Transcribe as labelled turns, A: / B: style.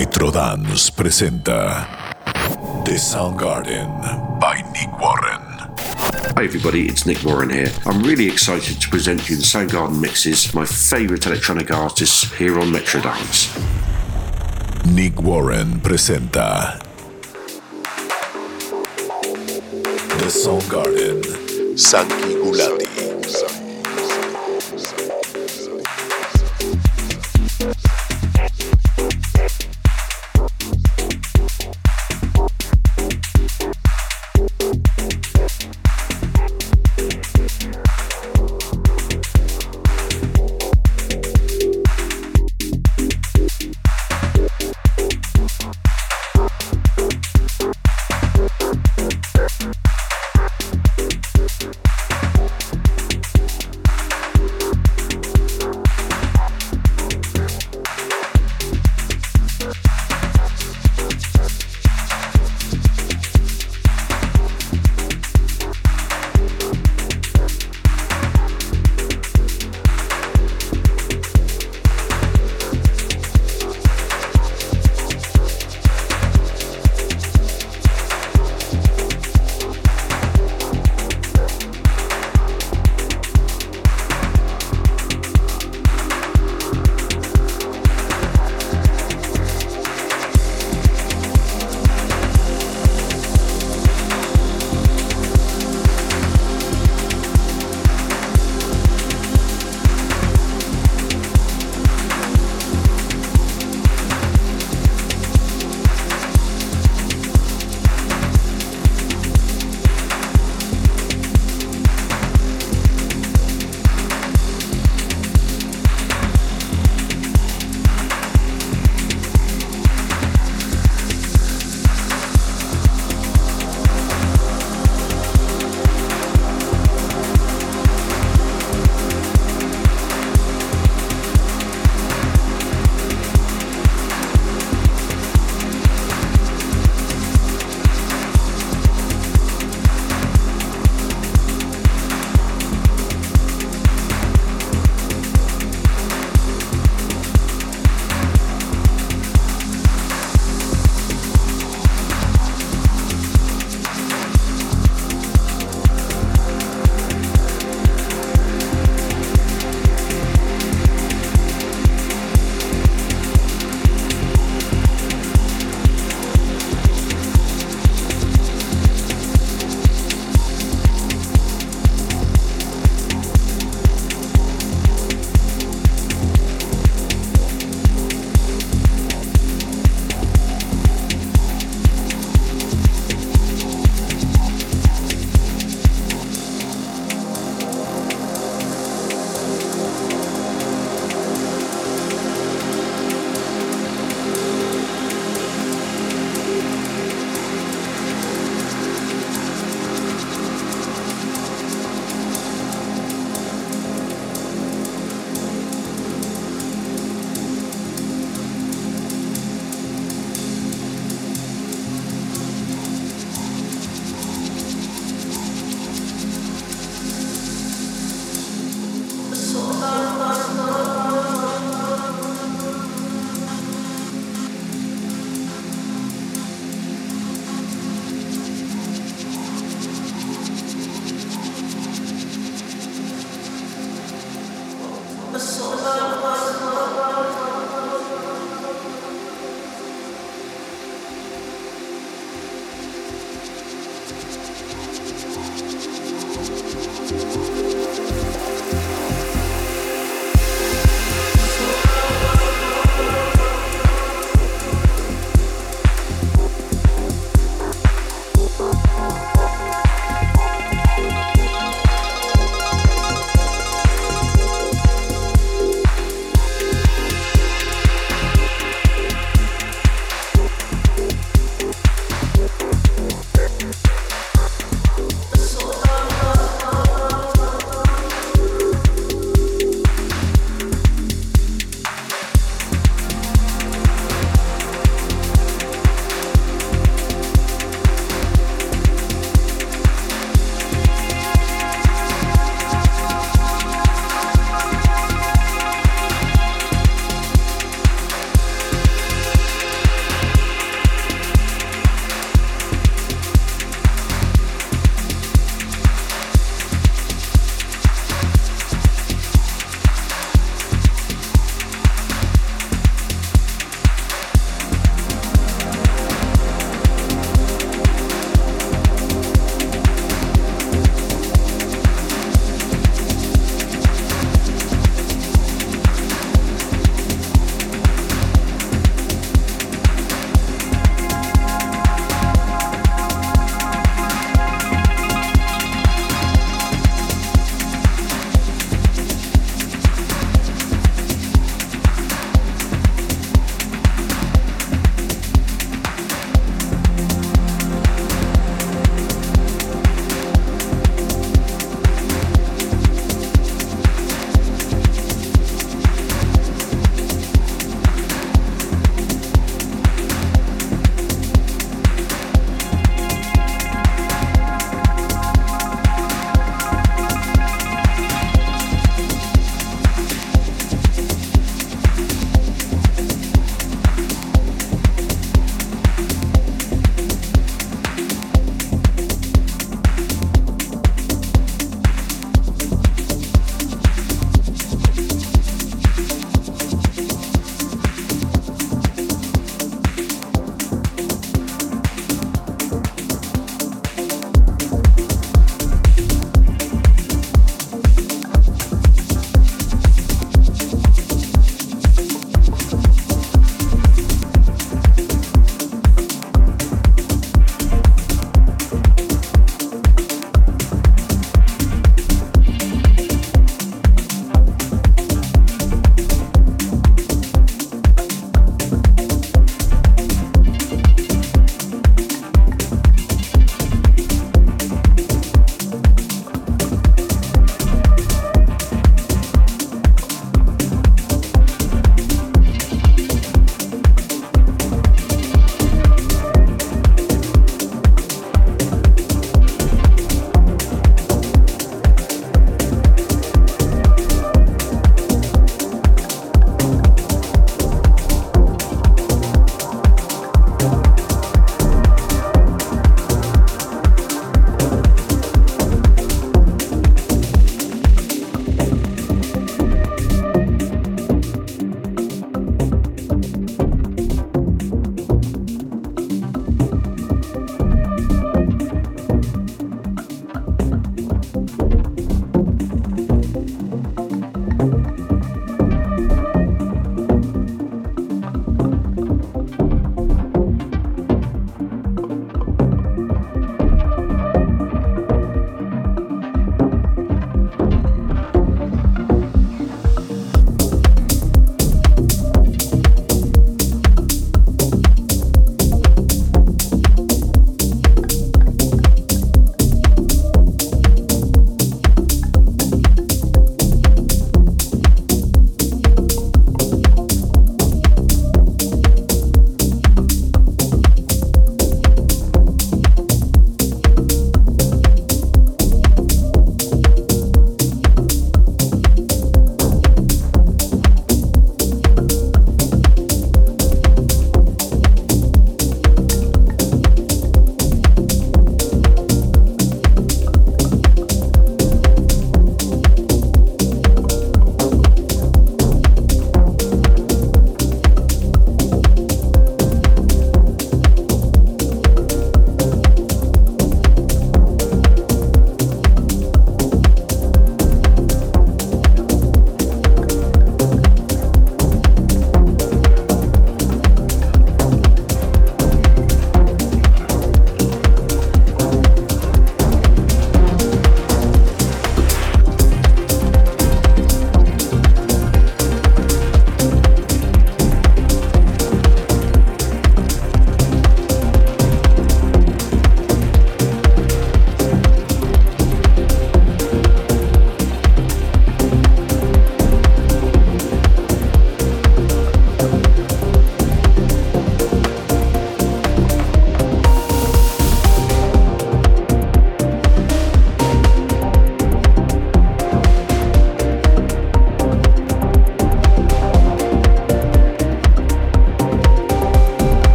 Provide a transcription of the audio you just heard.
A: Metrodance presenta The Soundgarden by Nick Warren.
B: Hi everybody, it's Nick Warren here. I'm really excited to present you the Soundgarden mixes, my favourite electronic artists here on Metrodance.
A: Nick Warren presenta The Soundgarden
C: Zankee Gulati.